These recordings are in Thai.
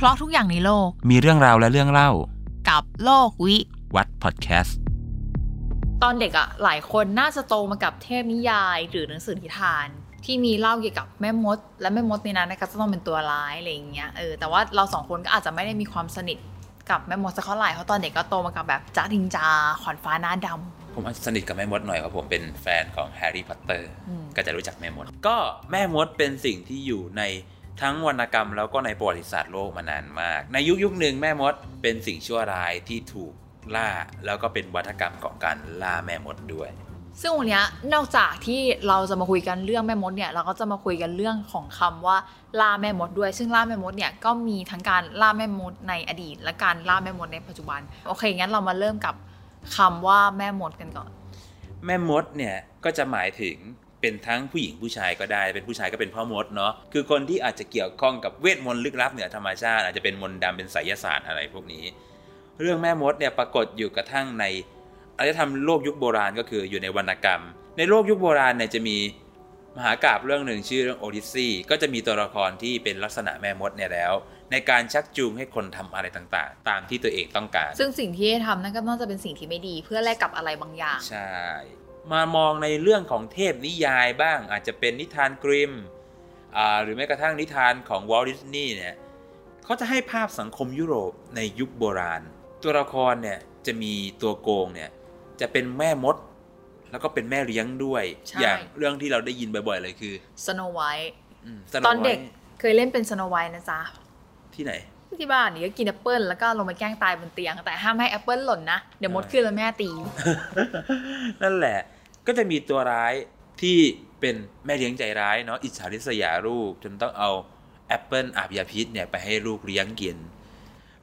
เพราะทุกอย่างในโลก มีเรื่องราวและเรื่องเล่า กับโลกวิวัฒน์พอดแคสต์ตอนเด็กอะหลายคนน่าจะโตมากับเทพนิยาย หรือหนังสือนิทาน ที่มีเล่าเกี่ยวกับแม่มด และแม่มดในนั้นนะคะจะต้องเป็นตัวร้ายอะไรอย่างเงี้ยเออแต่ว่าเราสองคนก็อาจจะไม่ได้มีความสนิทกับแม่มดสักเท่าไหร่เพราะตอนเด็กก็โตมากับแบบจ๊ะทิงจาขวานฟ้าหน้าดำผมอาจจะสนิทกับแม่มดหน่อยเพราะผมเป็นแฟนของแฮร์รี่พอตเตอร์อืมก็จะรู้จักแม่มด ก็แม่มดเป็นสิ่งที่อยู่ใน ทั้งวรรณกรรมแล้วก็ในประวัติศาสตร์โลกมานานมาก ในยุคยุคหนึ่งแม่มดเป็นสิ่งชั่วร้ายที่ถูกล่าแล้วก็เป็นวัฒกรรมของการล่าแม่มดด้วย ซึ่งวันเนี้ยนอกจากที่เราจะมาคุยกันเรื่องแม่มดเนี่ยเราก็จะมาคุยกันเรื่องของคำว่าล่าแม่มดด้วย ซึ่งล่าแม่มดเนี่ยก็มีทั้งการล่าแม่มดในอดีต และการล่าแม่มดในปัจจุบันโอเคงั้นเรามาเริ่มกับคำว่าแม่มดกันก่อน แม่มดเนี่ยก็จะหมายถึง เป็นทั้งผู้หญิงผู้ชายก็ได้ เป็นผู้ชายก็เป็นพ่อมดเนาะคือคนที่อาจจะเกี่ยวข้องกับเวทมนต์ลึกลับเหนือธรรมชาติ อาจจะเป็นมนต์ดำเป็นไสยศาสตร์อะไรพวกนี้ เรื่องแม่มดเนี่ยปรากฏอยู่กระทั่งในอารยธรรมโลกยุคโบราณก็คืออยู่ในวรรณกรรม ในโลกยุคโบราณเนี่ยจะมีมหากาบเรื่องหนึ่งชื่อเรื่องโอดิซีก็จะมีตัวละครที่เป็นลักษณะแม่มดเนี่ยแล้ว ในการชักจูงให้คนทำอะไรต่างๆ ตามที่ตัวเองต้องการ ซึ่งสิ่งที่ให้ทำนั่นก็น่าจะเป็นสิ่งที่ไม่ดีเพื่อแลกกับอะไรบางอย่าง ใช่ มามองในเรื่องของเทพนิยายบ้าง อาจจะเป็นนิทานกริมอ่าหรือแม้กระทั่งนิทานของวอลดิสนีย์เนี่ยเขาจะให้ภาพสังคมยุโรปในยุคโบราณ ตัวละครเนี่ยจะมีตัวโกงเนี่ยจะเป็นแม่มด แล้วก็เป็นแม่เลี้ยงด้วยใช่อย่างเรื่องที่เราได้ยินบ่อยๆเลยคือสโนไวท์อืมตอนเด็ก Snow White เคยเล่นเป็นสโนไวท์นะจ๊ะ ที่ไหน ที่บ้านนี่ก็กินแอปเปิลแล้วก็ลงไปแกล้งตายบนเตียง แต่ห้ามให้แอปเปิลหล่นนะ เดี๋ยวมดขึ้นแล้วแม่ตี นั่นแหละ ก็จะมีตัวร้ายที่เป็นแม่เลี้ยงใจร้ายเนาะอิจฉาริษยาลูกจนต้องเอาแอปเปิลอาบยาพิษเนี่ยไปให้ลูกเลี้ยงกิน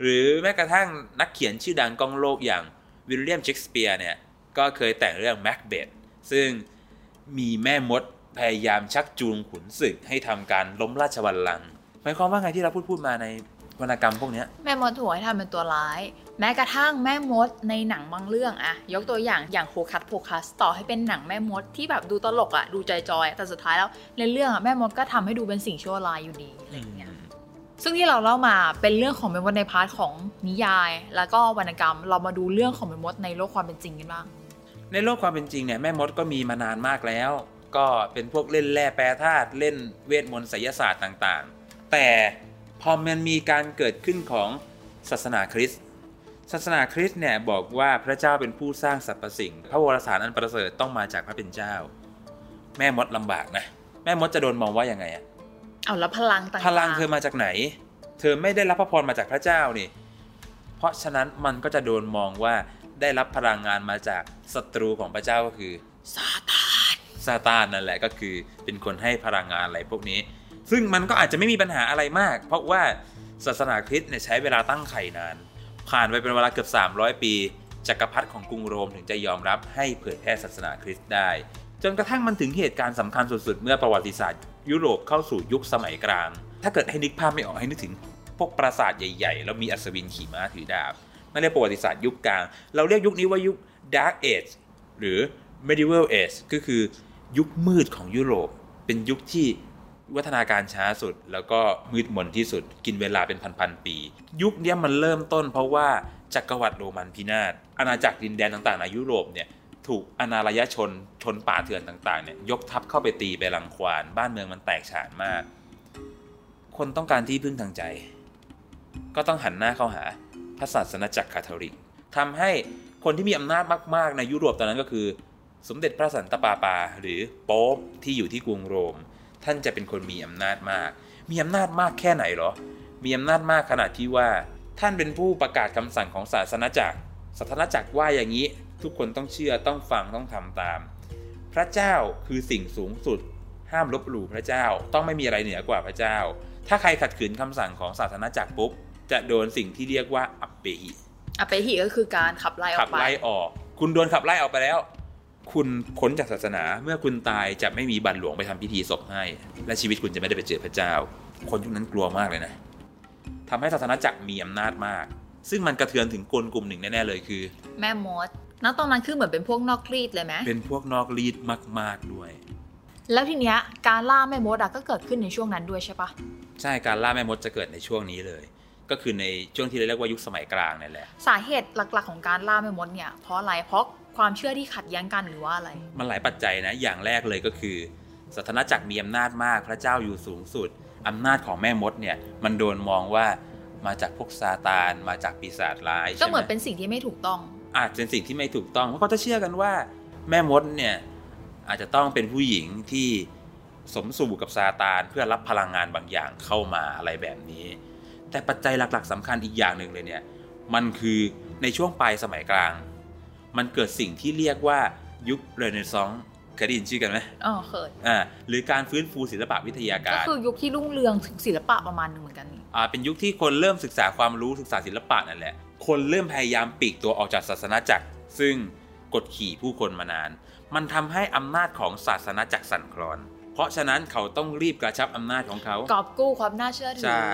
หรือแม้กระทั่งนักเขียนชื่อดังก้องโลกอย่างวิลเลียมเชกสเปียร์เนี่ยก็เคยแต่งเรื่องแม็กเบธซึ่งมีแม่มดพยายามชักจูงขุนศึกให้ทำการล้มราชบัลลังก์หมายความว่าไงที่เราพูดพูดมาใน วรรณกรรมพวกเนี้ย แม่มดถูกให้ทำเป็นตัวร้าย แม้กระทั่งแม่มดในหนังบางเรื่องอะยกตัวอย่างอย่าง Hocus Pocus ต่อให้เป็นหนังแม่มดที่แบบดูตลกอะดู joy ๆ แต่สุดท้ายแล้วในเรื่องอะแม่มดก็ทำให้ดูเป็นสิ่งชั่วร้ายอยู่ดีอะไรอย่างเงี้ย ซึ่งที่เราเล่ามาเป็นเรื่องของแม่มดใน part ของนิยาย แล้วก็วรรณกรรมเรามาดูเรื่องของแม่มดในโลกความเป็นจริงกันบ้าง ในโลกความเป็นจริงเนี่ยแม่มดก็มีมานานมากแล้ว ก็เป็นพวกเล่นแร่แปรธาตุเล่นเวทมนต์ไสยศาสตร์ต่างๆ แต่ พอมันมีการเกิดขึ้นของศาสนาคริสต์ศาสนาคริสต์เนี่ยบอกว่าพระเจ้าเป็นผู้สร้างสรรพสิ่ง พระวรสารอันประเสริฐต้องมาจากพระเป็นเจ้า แม่มดลำบากนะ แม่มดจะโดนมองว่ายังไงอะเอาแล้วพลังต่างๆพลังเธอมาจากไหน เธอไม่ได้รับพระพรมาจากพระเจ้านี่ เพราะฉะนั้นมันก็จะโดนมองว่าได้รับพลังงานมาจากศัตรูของพระเจ้าก็คือซาตานซาตานนั่นแหละก็คือเป็นคนให้พลังงานอะไรพวกนี้ ซึ่งมันก็อาจจะไม่มีปัญหาอะไรมาก เพราะว่าศาสนาคริสต์เนี่ยใช้เวลาตั้งไข่นาน ผ่านไปเป็นเวลาเกือบ 300 ปี จักรพรรดิของกรุงโรมถึงจะยอมรับให้เผยแพร่ศาสนาคริสต์ได้ จนกระทั่งมันถึงเหตุการณ์สำคัญสุดๆ เมื่อประวัติศาสตร์ ยุโรปเข้าสู่ยุคสมัยกลาง ถ้าเกิดให้นึกภาพไม่ออกให้นึกถึง พวกปราสาทใหญ่ๆ แล้วมีอัศวินขี่ม้าถือดาบนั่นเรียกประวัติศาสตร์ยุคกลาง เราเรียกยุคนี้ว่ายุค Dark Age หรือ Medieval Age ก็คือยุคมืดของยุโรป เป็นยุคที่ วัฒนาการช้าสุด แล้วก็มืดมนที่สุด กินเวลาเป็นพันๆปี ยุคนี้มันเริ่มต้นเพราะว่าจักรวรรดิโรมันพินาศอาณาจักรดินแดนต่างๆในยุโรปเนี่ยถูกอนาลยชนชนป่าเถื่อนต่างๆเนี่ยยกทัพเข้าไปตีไปรังควานบ้านเมืองมันแตกฉานมาก คนต้องการที่พึ่งทางใจ ก็ต้องหันหน้าเข้าหาพระศาสนาจักรคาทอลิกทำให้คนที่มีอำนาจมากๆ ในยุโรปตอนนั้นก็คือ สมเด็จพระสันตะปาปา หรือโป๊ปที่อยู่ที่กรุงโรม ท่านจะเป็นคนมีอำนาจมาก มีอำนาจมากแค่ไหนเหรอ มีอำนาจมากขนาดที่ว่า ท่านเป็นผู้ประกาศคำสั่งของศาสนาจักรศาสนาจักรว่าอย่างนี้ ทุกคนต้องเชื่อต้องฟังต้องทำตาม พระเจ้าคือสิ่งสูงสุด ห้ามลบหลู่พระเจ้า ต้องไม่มีอะไรเหนือกว่าพระเจ้า ถ้าใครขัดขืนคำสั่งของศาสนาจักรปุ๊บจะโดนสิ่งที่เรียกว่าอัปเปหิอเปหิก็คือการขับไล่อขัอบกไปไล่ออก คุณโดนขับไล่ออกไปแล้ว คุณพ้นจากศาสนาเมื่อคุณตายจะไม่มีบัตรหลวงไปทำพิธีศพให้ และชีวิตคุณจะไม่ได้ไปเจอพระเจ้า คนยุคนั้นกลัวมากเลยนะทำให้ศาสนาจักรมีอำนาจมาก ซึ่งมันกระเทือนถึงคนกลุ่มหนึ่งแน่ๆเลยคือ แม่มดณตอนนั้นคือเหมือนเป็นพวกนอกรีดเลยไหมเป็นพวกนอกรีดมาก ๆด้วย แล้วทีเนี้ยการล่าแม่มดอะก็เกิดขึ้นในช่วงนั้นด้วยใช่ปะใช่การล่าแม่มดจะเกิดในช่วงนี้เลยจก็คือในช่วงที่เรียกว่ายุคสมัยกลางนั่นแหละสาเหตุหลักๆของการล่าแม่มดเนี่ยเพราะอะไรเพราะ ความเชื่อที่ขัดแย้งกันหรือว่าอะไร มันหลายปัจจัยนะ อย่างแรกเลยก็คือสถานะจักรมีอำนาจมาก พระเจ้าอยู่สูงสุดอำนาจของแม่มดเนี่ยมันโดนมองว่ามาจากพวกซาตานมาจากปีศาจร้ายก็ใช่เหไหมืมอนเป็นสิ่งที่ไม่ถูกต้อง อาจเป็นสิ่งที่ไม่ถูกต้องเพราะเขาจะเชื่อกันว่า แม่มดเนี่ยอาจจะต้องเป็นผู้หญิงที่สมสู่กับซาตานเพื่อรับพลังงานบางอย่างเข้ามาอะไรแบบนี้ แต่ปัจจัยหลักๆสำคัญอีกอย่างหนึ่งเลยเนี่ยมันคือในช่วงปลายสมัยกลาง มันเกิดสิ่งที่เรียกว่ายุคเรเนซองส์เคยได้ยินชื่อกันไหมอ๋อเคยอ่าหรือการฟื้นฟูศิลปะวิทยาก็การคือยุคที่รุ่งเรืองถึงศิลปะประมาณหนึงเหมือนกันนี่อ่าเป็นยุคที่คนเริ่มศึกษาความรู้ศึกษาศิลปะนั่นแหละ คนเริ่มพยายามปลีกตัวออกจากศาสนาจักร ซึ่งกดขี่ผู้คนมานาน มันทำให้อำนาจของศาสนาจักรสั่นคลอน เพราะฉะนั้นเขาต้องรีบกระชับอำนาจของเขากอบกู้ความน่าเชื่อถืใช่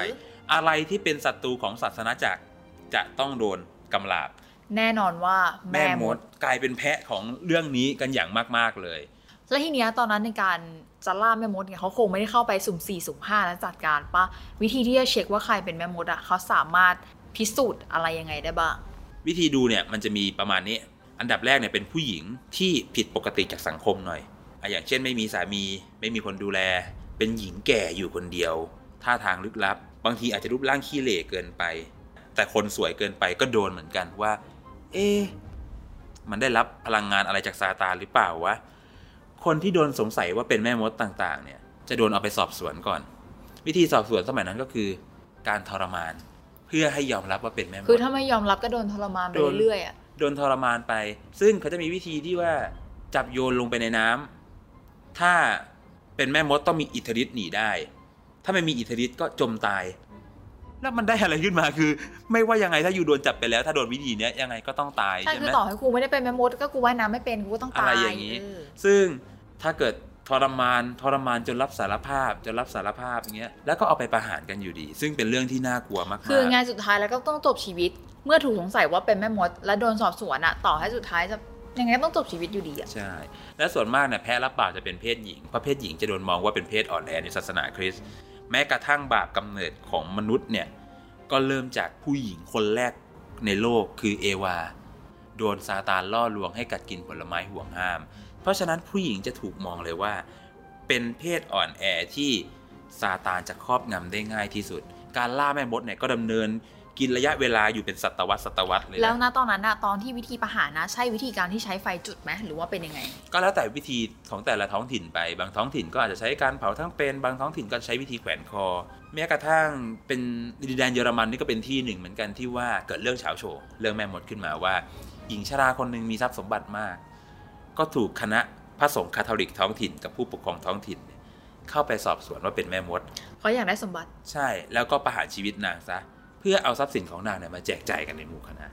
อะไรที่เป็นศัตรูของศาสนาจักรจะต้องโดนกำราบ แน่นอนว่าแม่แม่มมดดกลายเป็นแพะของเรื่องนี้กันอย่างมากๆเลย และทีเนี้ยตอนนั้นในการจะล่าแม่มดเนี่ยเขาคงไม่ได้เข้าไปสุ่มสี่สุ่มห้าแล้วจัดการปะวิธีที่จะเช็คว่าใครเป็นแม่มดอะเขาสามารถพิสูจน์อะไรยังไงได้บ้างวิธีดูเนี่ยมันจะมีประมาณนี้ อันดับแรกเนี่ยเป็นผู้หญิงที่ผิดปกติจากสังคมหน่อยอะอย่างเช่นไม่มีสามี ไม่มีคนดูแล เป็นหญิงแก่อยู่คนเดียว ท่าทางลึกลับ บางทีอาจจะรูปร่างขี้เหร่เกินไป แต่คนสวยเกินไปก็โดนเหมือนกันว่า เอ๊ะมันได้รับพลังงานอะไรจากซาตานหรือเปล่าวะ คนที่โดนสงสัยว่าเป็นแม่มดต่างๆ เนี่ย จะโดนเอาไปสอบสวนก่อน วิธีสอบสวนสมัยนั้นก็คือ การทรมาน เพื่อให้ยอมรับว่าเป็นแม่มด คือถ้าไม่ยอมรับก็โดนทรมานไปโดนเรื่อยๆอะโดนทรมานไป ซึ่งเขาจะมีวิธีที่ว่าจับโยนลงไปในน้ำถ้าเป็นแม่มดต้องมีอิทธิฤทธิ์หนีได้ ถ้าไม่มีอิทธิฤทธิ์ก็จมตาย แล้วมันได้อะไรขึ้นมาคือ ไม่ว่ายังไงถ้าอยู่โดนจับไปแล้ว ถ้าโดนวิธีเนี้ยยังไงก็ต้องตายใช่ใช่คืไหอมต่อให้กูไม่ได้เป็นแม่มดก็กูว่ายน้ำไม่เป็นกูก็ต้องอะตาไรยอย่างนี้เออซึ่งถ้าเกิดทรมานทรมานจนรับสารภาพจนรับสารภาพอย่างเงี้ยแล้วก็เอาไปประหารกันอยู่ดี ซึ่งเป็นเรื่องที่น่ากลัวมากๆคืองานสุดท้ายแล้วก็ต้องจบชีวิต เมื่อถูกสงสัยว่าเป็นแม่มด และโดนสอบสวนอะต่อให้สุดท้ายจะยังไงก็ต้องจบชีวิตอยู่ดีอะใช่ และส่วนมากเนี่ยแพ้รับบาปจะเป็นเพศหญิงเพราะเพศหญิงจะโดนมองว่าเป็นเพศอ่อนแอในศาสนาคริสต์ แม้กระทั่งบาปกำเนิดของมนุษย์เนี่ย ก็เริ่มจากผู้หญิงคนแรกในโลกคือเอวา โดนซาตานล่อลวงให้กัดกินผลไม้ห่วงห้าม เพราะฉะนั้นผู้หญิงจะถูกมองเลยว่า เป็นเพศอ่อนแอที่ซาตานจะครอบงำได้ง่ายที่สุด การล่าแม่มดเนี่ยก็ดำเนิน กินระยะเวลาอยู่เป็นศตวรรษศตวรรษเลยนะแล้วนะตอนนั้นอะตอนที่วิธีประหารนะ ใช่วิธีการที่ใช้ไฟจุดไหมหรือว่าเป็นยังไง ก็แล้วแต่วิธีของแต่ละท้องถิ่นไป บางท้องถิ่นก็อาจจะใช้การเผาทั้งเป็น บางท้องถิ่นก็ใช้วิธีแขวนคอ แม้กระทั่งเป็นดินแดนเยอรมันนี่ก็เป็นที่หนึ่งเหมือนกันที่ว่าเกิดเรื่องเฉาโฉเรื่องแม่มดขึ้นมาว่าหญิงชราคนหนึ่งมีทรัพย์สมบัติมาก ก็ถูกคณะพระสงฆ์คาทอลิกท้องถิ่น กับผู้ปกครองท้องถิ่นเนี่ยเข้าไปสอบสวนว่าเป็นแม่มดเขาอยากได้สมบัติ ใช่แล้วก็ประหารชีวิตนางซะ เพื่อเอาทรัพย์สินของนางเนี่ยมาแจกจ่ายกันในหมู่คณะ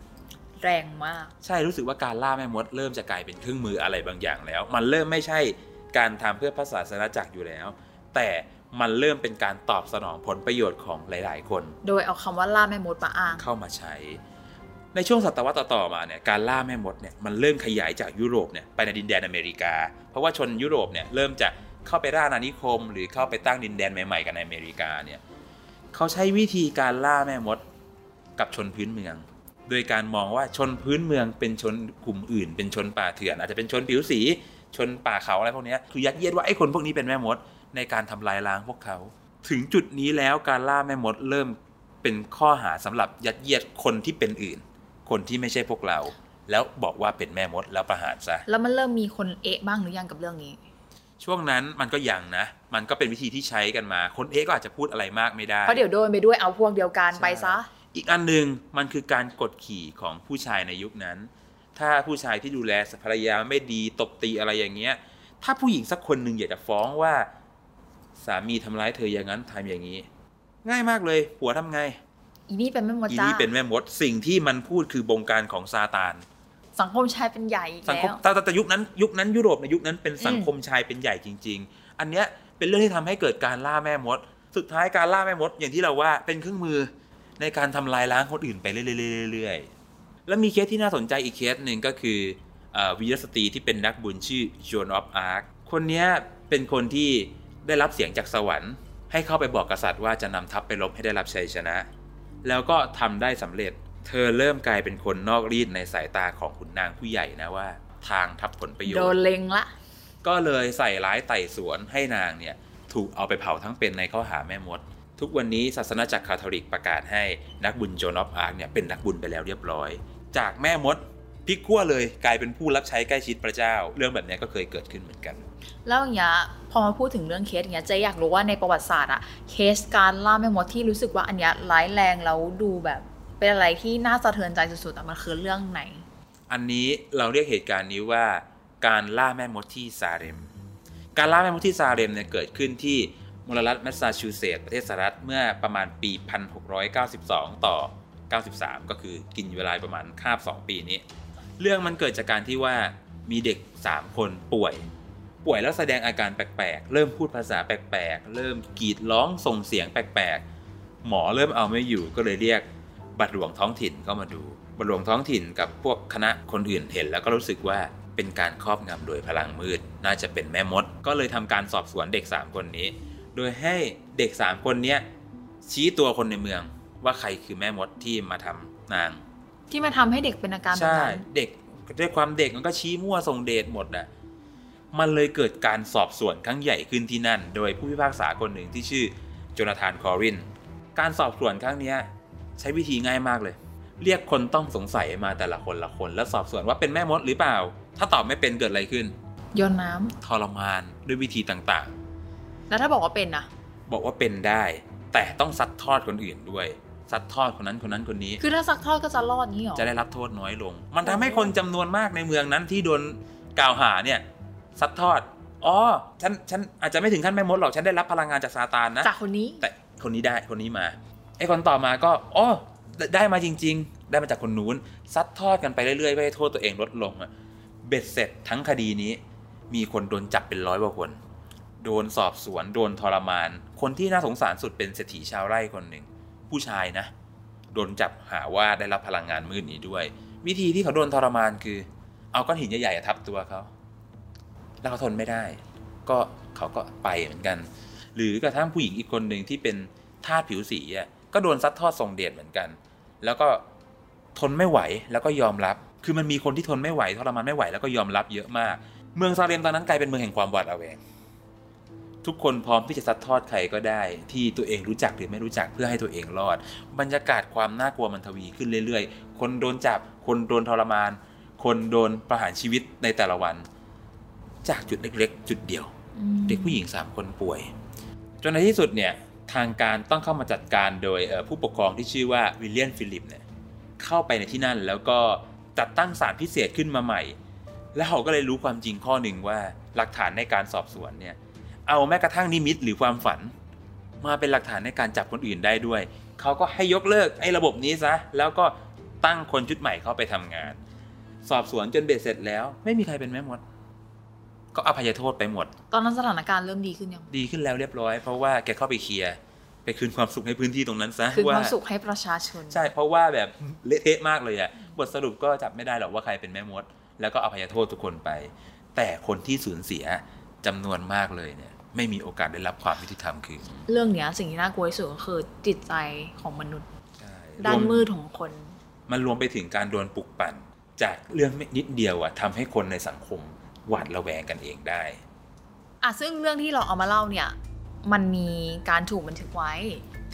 แรงมาก ใช่รู้สึกว่าการล่าแม่มดเริ่มจะกลายเป็นเครื่องมืออะไรบางอย่างแล้ว มันเริ่มไม่ใช่การทำเพื่อพระศาสนาจักรอยู่แล้ว แต่มันเริ่มเป็นการตอบสนองผลประโยชน์ของหลาย ๆ คน โดยเอาคำว่าล่าแม่มดมาอ้างเข้ามาใช้ ในช่วงศตวรรษต่อๆมาเนี่ยการล่าแม่มดเนี่ยมันเริ่มขยายจากยุโรปเนี่ยไปในดินแดนอเมริกา เพราะว่าชนยุโรปเนี่ยเริ่มจะเข้าไปล่าอาณานิคม หรือเข้าไปตั้งดินแดนใหม่ๆกันในอเมริกาเนี่ย เขาใช้วิธีการล่าแม่มดกับชนพื้นเมือง โดยการมองว่าชนพื้นเมืองเป็นชนกลุ่มอื่น เป็นชนป่าเถื่อน อาจจะเป็นชนผิวสี ชนป่าเขาอะไรพวกนี้คือยัดเยียดว่าไอ้คนพวกนี้เป็นแม่มดในการทำลายล้างพวกเขา ถึงจุดนี้แล้วการล่าแม่มดเริ่มเป็นข้อหาสำหรับยัดเยียดคนที่เป็นอื่น คนที่ไม่ใช่พวกเรา แล้วบอกว่าเป็นแม่มดแล้วประหารซะแล้วมันเริ่มมีคนเอะบ้างหรือยังกับเรื่องนี้ ช่วงนั้นมันก็ยังนะ มันก็เป็นวิธีที่ใช้กันมา คนเอ๊ะก็อาจจะพูดอะไรมากไม่ได้เพราะเดี๋ยวโดนไปด้วยเอาพวกเดียวกันใช่ไปซะ อีกอันหนึ่งมันคือการกดขี่ของผู้ชายในยุคนั้น ถ้าผู้ชายที่ดูแลภรรยาไม่ดีตบตีอะไรอย่างเงี้ย ถ้าผู้หญิงสักคนหนึ่งอยากจะฟ้องว่า สามีทำร้ายเธออย่างนั้นทำอย่างนี้ ง่ายมากเลยผัวทำไงอีนี่เป็นแม่มดอีจ้านี่เป็นแม่มดสิ่งที่มันพูดคือบงการของซาตาน สังคมชายเป็นใหญ่อีกสังคแล้มวแตแต่แต่ยุคนั้นยุคนั้นยุโรปในยุคนั้นเป็นสังคมชายเป็นใหญ่จริง ๆ อันเนี้ยเป็นเรื่องที่ทำให้เกิดการล่าแม่มด สุดท้ายการล่าแม่มด อย่างที่เราว่าเป็นเครื่องมือในการทำลายล้างคนอื่นไปเรื่อยๆๆๆแล้วมีเคสที่น่าสนใจอีกเคสหนึ่งก็คือเอ่อวีรสตรีที่เป็นนักบุญชื่อโจนออฟอาร์คคนเนี้ยเป็นคนที่ได้รับเสียงจากสวรรค์ ให้เข้าไปบอกกษัตริย์ว่าจะนำทัพไปรบให้ได้รับชัยชนะ แล้วก็ทำได้สำเร็จ เธอเริ่มกลายเป็นคนนอกรีตในสายตาของขุนนางผู้ใหญ่นะว่า ทางทับผลประโยชโดนน์เล็งละ ก็เลยใส่ร้ายไต่สวนให้นางเนี่ยถูกเอาไปเผาทั้งเป็นในข้อหาแม่มด ทุกวันนี้ศาสนจักรคาทอลิกประกาศให้นักบุญโจนออฟอาร์กเนี่ยเป็นนักบุญไปแล้วเรียบร้อย จากแม่มดพลิกขั้วเลยกลายเป็นผู้รับใช้ใกล้ชิดพระเจ้า เรื่องแบบนี้ก็เคยเกิดขึ้นเหมือนกัน แล้วอย่างเงี้ยพอมาพูดถึงเรื่องเคสอย่างเงี้ยเจ๊อยากรู้ว่าในประวัติศาสตร์อะเคสการล่าแม่มดที่รู้สึกว่าอันเนี้ยร้ายแรงแล้วดูแบบ เป็นอะไรที่น่าสะเทือนใจสุดๆอะมันคือเรื่องไหน อันนี้เราเรียกเหตุการณ์นี้ว่าการล่าแม่มดที่ซาเรม การล่าแม่มดที่ซาเรมเนี่ยเกิดขึ้นที่มลรัฐแมสซาชูเซตส์ประเทศสหรัฐเมื่อประมาณปี 1692 ต่อ 93 ก็คือกินเวลาประมาณคาบ 2 ปีนี้ เรื่องมันเกิดจากการที่ว่ามีเด็ก 3 คนป่วย ป่วยแล้วแสดงอาการแปลกๆ เริ่มพูดภาษาแปลกๆ เริ่มกรีดร้องส่งเสียงแปลกๆ หมอเริ่มเอาไม่อยู่ก็เลยเรียก บัตรหลวงท้องถิ่นเข้ามาดู บัตรหลวงท้องถิ่นกับพวกคณะคนอื่นเห็นแล้วก็รู้สึกว่าเป็นการครอบงำโดยพลังมืด น่าจะเป็นแม่มด ก็เลยทำการสอบสวนเด็ก 3 คนนี้ โดยให้เด็ก 3 คนเนี้ยชี้ตัวคนในเมืองว่าใครคือแม่มดที่มาทำนาง ที่มาทำให้เด็กเป็นอาการแบบใช่นั้นเด็กด้วยความเด็กมันก็ชี้มั่วส่งเดชหมดอะมันเลยเกิดการสอบสวนครั้งใหญ่ขึ้นที่นั่น โดยผู้พิพากษาคนหนึ่งที่ชื่อโจนาธานคอริน การสอบสวนครั้งเนี้ย ใช้วิธีง่ายมากเลย เรียกคนต้องสงสัยมาแต่ละคนละคน แล้วสอบสวนว่าเป็นแม่มดหรือเปล่า ถ้าตอบไม่เป็นเกิดอะไรขึ้นโยนน้ำทรมานด้วยวิธีต่างแล้วถ้าบอกว่าเป็นนะๆบอกว่าเป็นได้ แต่ต้องซัดทอดคนอื่นด้วยซัดทอดคนนั้นคนนั้นคนนี้ คือถ้าซักทอดก็จะรอดนี้หรอจะได้รับโทษน้อยลง มันทำให้คนจำนวนมากในเมืองนั้นที่โดนกล่าวหาเนี่ยซัดทอดอ๋อฉันฉันอาจจะไม่ถึงขั้นแม่มดหรอกฉันได้รับพลังงานจากซาตานนะจากคนนี้แต่คนนี้ได้คนนี้มา ไอ้คนต่อมาก็อ๋อได้มาจริง ๆ ได้มาจากคนนู้นซัดทอดกันไปเรื่อยๆเพื่อโทษตัวเองลดลงอะเบ็ดเสร็จทั้งคดีนี้ มีคนโดนจับเป็นร้อยกว่าคน โดนสอบสวนโดนทรมาน คนที่น่าสงสารสุดเป็นเศรษฐีชาวไร่คนหนึ่ง ผู้ชายนะ โดนจับหาว่าได้รับพลังงานมืดนี้ด้วย วิธีที่เขาโดนทรมานคือ เอาก้อนหินใหญ่ๆทับตัวเขาแล้วเขาทนไม่ได้ ก็เขาก็ไปเหมือนกัน หรือกระทั่งผู้หญิงอีกคนหนึ่งที่เป็นทาสผิวสีอะ ก็โดนซัดทอดทรงเดชเหมือนกัน แล้วก็ทนไม่ไหวแล้วก็ยอมรับ คือมันมีคนที่ทนไม่ไหวทรมานไม่ไหวแล้วก็ยอมรับเยอะมาก เมืองซาเลมตอนนั้นกลายเป็นเมืองแห่งความหวาดระแวง ทุกคนพร้อมที่จะซัดทอดใครก็ได้ ที่ตัวเองรู้จักหรือไม่รู้จักเพื่อให้ตัวเองรอด บรรยากาศความน่ากลัวมันทวีขึ้นเรื่อยๆ คนโดนจับ คนโดนทรมาน คนโดนประหารชีวิตในแต่ละวัน จากจุดเล็กๆ จุดเดียว เด็กผู้หญิง3คนป่วย จนในที่สุดเนี่ย ทางการต้องเข้ามาจัดการโดยผู้ปกครองที่ชื่อว่าวิลเลียมฟิปส์เนี่ยเข้าไปในที่นั่นแล้วก็จัดตั้งศาลพิเศษขึ้นมาใหม่ แล้วเขาก็เลยรู้ความจริงข้อหนึ่งว่าหลักฐานในการสอบสวนเนี่ยเอาแม้กระทั่งนิมิตหรือความฝัน มาเป็นหลักฐานในการจับคนอื่นได้ด้วย เขาก็ให้ยกเลิกไอ้ระบบนี้ซะแล้วก็ตั้งคนชุดใหม่เข้าไปทำงาน สอบสวนจนเบ็ดเสร็จแล้ว ไม่มีใครเป็นแม่มด ก็อภัยโทษไปหมด ตอนนั้นสถานการณ์เริ่มดีขึ้นยัง ดีขึ้นแล้วเรียบร้อย เพราะว่าแกเข้าไปเคลียร์ไปคืนความสุขให้พื้นที่ตรงนั้นซะคือความว่าสุขให้ประชาชน ใช่ เพราะว่าแบบเละเทะมากเลยอะบทสรุปก็จับไม่ได้หรอกว่าใครเป็นแม่มด แล้วก็อภัยโทษทุกคนไป แต่คนที่สูญเสียจำนวนมากเลยเนี่ย ไม่มีโอกาสได้รับความยุติธรรมคืนเรื่องเนี้ยสิ่งที่น่ากลัวที่สุดก็คือจิตใจของมนุษย์ใช่ด้านรวมืดของคน มันรวมไปถึงการโดนปลุกปั่น จากเรื่องนิดเดียวอะทำให้คนในสังคม หวาดระแวงกันเองได้อะซึ่งเรื่องที่เราเอามาเล่าเนี่ย มันมีการถูกบันทึกไว้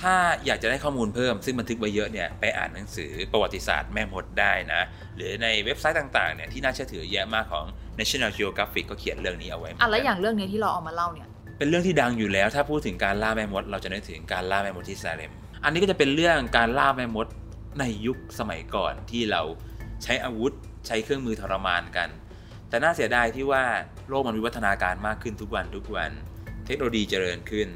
ถ้าอยากจะได้ข้อมูลเพิ่ม ซึ่งบันทึกไว้เยอะเนี่ยไปอ่านหนังสือประวัติศาสตร์แม่มดได้นะ หรือในเว็บไซต์ต่างๆเนี่ยที่น่าเชื่อถือเยอะมากของ National Geographic ก็เขียนเรื่องนี้เอาไว้เหมืนอะกันแล้วอย่างเรื่องเนี้ยที่เราเอามาเล่าเนี่ยเป็นเรื่องที่ดังอยู่แล้ว ถ้าพูดถึงการล่าแม่มด เราจะนึกถึงการล่าแม่มดที่ซาเลมอันนี้ก็จะเป็นเรื่องการล่าแม่มดในยุคสมัยก่อนที่เราใช้อาวุธใช้เครื่องมือทรมานกัน แต่น่าเสียดายที่ว่าโลกมันวิวัฒนาการมากขึ้นทุกวันทุกวัน เทคโนโลยีเจริญขึ้น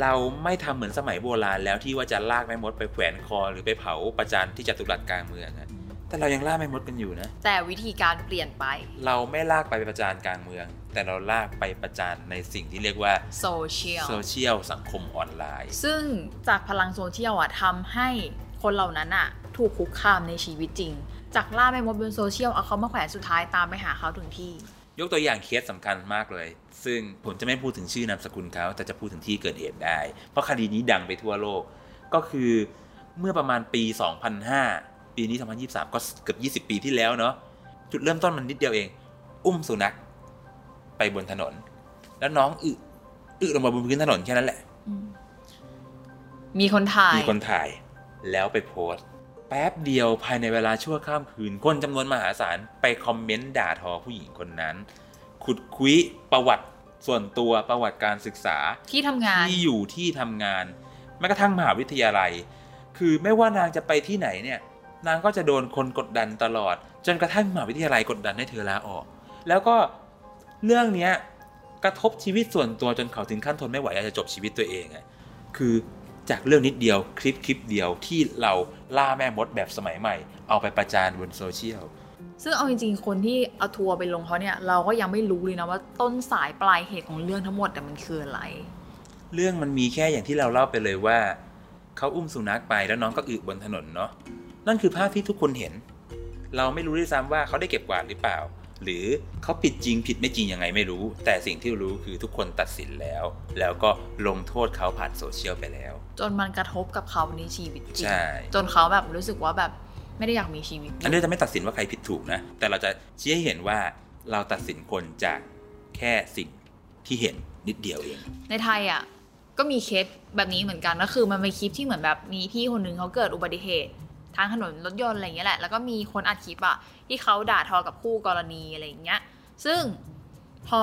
เราไม่ทำเหมือนสมัยโบราณแล้วที่ว่าจะลากแม่มดไปแขวนคอหรือไปเผาประจานที่จตุรัสกลางเมืองอะแต่เรายังล่าแม่มดกันอยู่นะ แต่วิธีการเปลี่ยนไป เราไม่ลากไปประจานกลางเมือง แต่เราลากไปประจานในสิ่งที่เรียกว่าโซเชียลโซเชียลสังคมออนไลน์ ซึ่งจากพลังโซเชียลอะทำให้คนเหล่านั้นอะถูกคุกคามในชีวิตจริง จากล่าแม่มดบนโซเชียลเอาเขามาแขวนสุดท้ายตามไปหาเขาถึงที่ ยกตัวอย่างเคสสำคัญมากเลย ซึ่งผมจะไม่พูดถึงชื่อนามสกุลเขาแต่จะพูดถึงที่เกิดเหตุได้ เพราะคดีนี้ดังไปทั่วโลก ก็คือเมื่อประมาณปี 2005 ปีนี้ 2023 ก็เกือบ20 ปีที่แล้วเนาะจุดเริ่มต้นมันนิดเดียวเอง อุ้มสุนัขไปบนถนน แล้วน้องอึอึลงมาบนพื้นถนนแค่นั้นแหละอืมมีคนถ่ายมีคนถ่าย แล้วไปโพสต์ แป๊บเดียวภายในเวลาชั่วข้ามคืน คนจำนวนมหาศาลไปคอมเมนต์ด่าทอผู้หญิงคนนั้น ขุดคุยประวัติส่วนตัวประวัติการศึกษาที่ทำงานที่อยู่ที่ทำงานแม้กระทั่งมหาวิทยาลัย คือไม่ว่านางจะไปที่ไหนเนี่ยนางก็จะโดนคนกดดันตลอด จนกระทั่งมหาวิทยาลัยกดดันให้เธอลาออก แล้วก็เรื่องเนี้ยกระทบชีวิตส่วนตัวจนเขาถึงขั้นทนไม่ไหวอยากจะจบชีวิตตัวเองอะคือจากเรื่องนิดเดียวคลิปคลิปเดียวที่เรา ล่าแม่มดแบบสมัยใหม่ เอาไปประจานบนโซเชียลซึ่งเอาจริงๆ คนที่เอาทัวร์ไปลงเขาเนี่ยเราก็ยังไม่รู้เลยนะว่าต้นสายปลายเหตุของเรื่องทั้งหมดแต่มันคืออะไร เรื่องมันมีแค่อย่างที่เราเล่าไปเลยว่าเขาอุ้มสุนัขไปแล้วน้องก็อึบนถนนเนาะนั่นคือภาพที่ทุกคนเห็น เราไม่รู้ด้วยซ้ำว่าเขาได้เก็บกวาดหรือเปล่า หรือเขาผิดจริงผิดไม่จริงยังไงไม่รู้ แต่สิ่งที่รู้คือทุกคนตัดสินแล้ว แล้วก็ลงโทษเขาผ่านโซเชียลไปแล้ว จนมันกระทบกับเขาในชีวิตจริงใช่จนเขาแบบรู้สึกว่าแบบไม่ได้อยากมีชีวิต อันนี้จะไม่ตัดสินว่าใครผิดถูกนะ แต่เราจะชี้ให้เห็นว่าเราตัดสินคนจากแค่สิ่งที่เห็นนิดเดียวเอง ในไทยอะก็มีเคสแบบนี้เหมือนกันก็คือมันเป็นคลิปที่เหมือนแบบมีพี่คนหนึ่งเขาเกิดอุบัติเหตุ ทางถนนรถยนต์อะไรอย่างเงี้ยแหละ แล้วก็มีคนอัดคลิปอะที่เขาด่าทอกับคู่กรณีอะไรอย่างเงี้ย ซึ่งพอ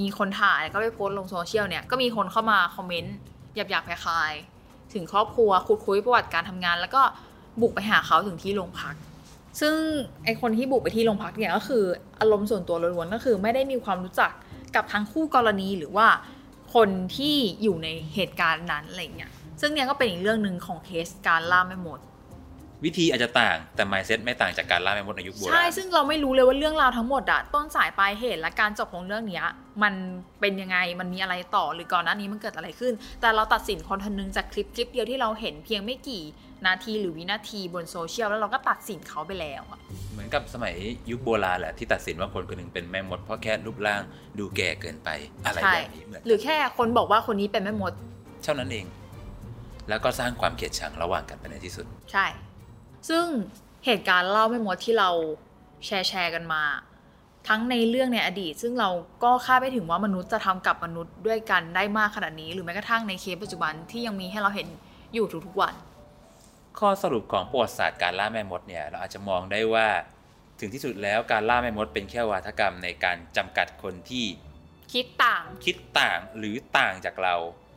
มีคนถ่ายก็ไปโพสต์ลงโซเชียลเนี่ย ก็มีคนเข้ามาคอมเมนต์หยาบๆคลายๆถึงครอบครัวคุยคุยประวัติการทำงาน แล้วก็บุกไปหาเขาถึงที่โรงพัก ซึ่งไอคนที่บุกไปที่โรงพักเนี่ยก็คืออารมณ์ส่วนตัวล้วนๆก็คือ ไม่ได้มีความรู้จักกับทั้งคู่กรณีหรือว่าคนที่อยู่ในเหตุการณ์นั้นอะไรเงี้ย ซึ่งเนี่ยก็เป็นอีกเรื่องหนึ่งของเคสการล่าแม่หมด วิธีอาจจะต่างแต่ mindset ไม่ต่างจากการล่าแม่มดในยุคโบราณใช่ ซึ่งเราไม่รู้เลยว่าเรื่องราวทั้งหมดอะต้นสายปลายเหตุและการจบของเรื่องเนี้ย มันเป็นยังไงมันมีอะไรต่อหรือก่อนหน้านี้มันเกิดอะไรขึ้น แต่เราตัดสินคนคนหนึงจากคลิปคลิปเดียวที่เราเห็นเพียงไม่กี่นาทีหรือวินาทีบนโซเชียลแล้วเราก็ตัดสินเขาไปแล้วอะเหมือนกับสมัยยุคโบราณแหละที่ตัดสินว่าคนคนหนึ่งเป็นแม่มดเพราะแค่รูปร่างดูแก่เกินไปอะไรใช่แบบนี้เหมือนหรือแค่คนบอกว่าคนนี้เป็นแม่มดเท่านั้นเอง แล้วก็สร้างความเกลียดชังระหว่างกันไปในที่สุด ใช่ ซึ่งเหตุการณ์เล่าไม่หมดที่เราแชร์แชร์กันมา ทั้งในเรื่องในอดีต ซึ่งเราก็คาดไม่ถึงว่ามนุษย์จะทำกับมนุษย์ด้วยกันได้มากขนาดนี้ หรือแม้กระทั่งในเคสปัจจุบันที่ยังมีให้เราเห็นอยู่ทุกๆวัน ข้อสรุปของประวัติศาสตร์การล่าแม่มดเนี่ยเราอาจจะมองได้ว่าถึงที่สุดแล้วการล่าแม่มดเป็นแค่วาทกรรมในการจำกัดคนที่ คิดต่างคิดต่างหรือต่างจากเรา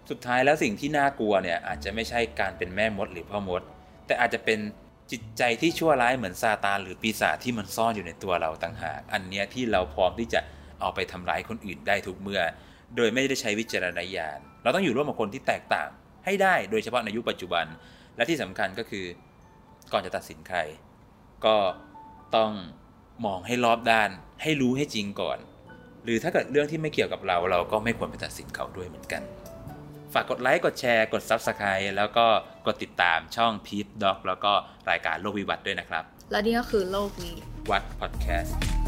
สุดท้ายแล้วสิ่งที่น่ากลัวเนี่ยอาจจะไม่ใช่การเป็นแม่มดหรือพ่อมด แต่อาจจะเป็น จิตใจที่ชั่วร้ายเหมือนซาตานหรือปีศาจที่มันซ่อนอยู่ในตัวเราต่างหาก อันเนี้ยที่เราพร้อมที่จะเอาไปทำร้ายคนอื่นได้ทุกเมื่อ โดยไม่ได้ใช้วิจารณญาณ เราต้องอยู่ร่วมกับคนที่แตกต่างให้ได้ โดยเฉพาะในยุคปัจจุบัน และที่สำคัญก็คือ ก่อนจะตัดสินใคร ก็ต้องมองให้รอบด้าน ให้รู้ให้จริงก่อน หรือถ้าเกิดเรื่องที่ไม่เกี่ยวกับเราเราก็ไม่ควรไปตัดสินเขาด้วยเหมือนกัน ฝากกดไลค์กดแชร์กด Subscribe แล้วก็กดติดตามช่อง Peace Dog แล้วก็รายการโลกวิวัฒน์ด้วยนะครับ และนี่ก็คือโลกนี้วัดพอดแคสต์